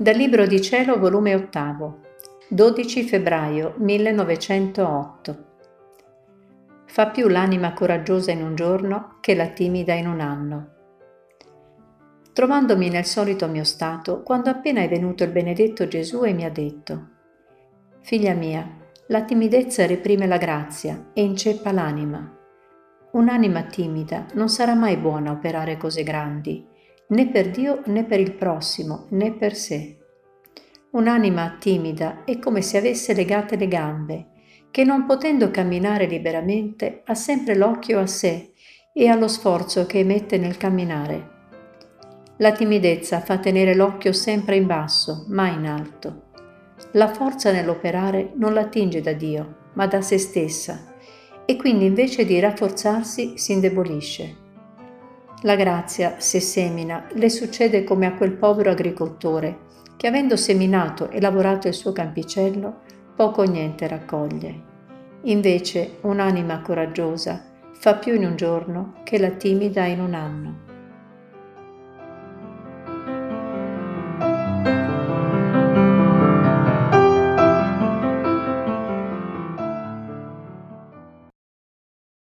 Dal Libro di Cielo, volume 8, 12 febbraio 1908. Fa più l'anima coraggiosa in un giorno che la timida in un anno. Trovandomi nel solito mio stato, quando appena è venuto il benedetto Gesù e mi ha detto, Figlia mia, la timidezza reprime la grazia e inceppa l'anima. Un'anima timida non sarà mai buona a operare cose grandi, né per Dio né per il prossimo né per sé. Un'anima timida è come se avesse legate le gambe, che non potendo camminare liberamente ha sempre l'occhio a sé e allo sforzo che emette nel camminare. La timidezza fa tenere l'occhio sempre in basso, mai in alto. La forza nell'operare non la attinge da Dio, ma da se stessa, e quindi invece di rafforzarsi si indebolisce. La grazia, se semina, le succede come a quel povero agricoltore che avendo seminato e lavorato il suo campicello, poco o niente raccoglie. Invece un'anima coraggiosa fa più in un giorno che la timida in un anno.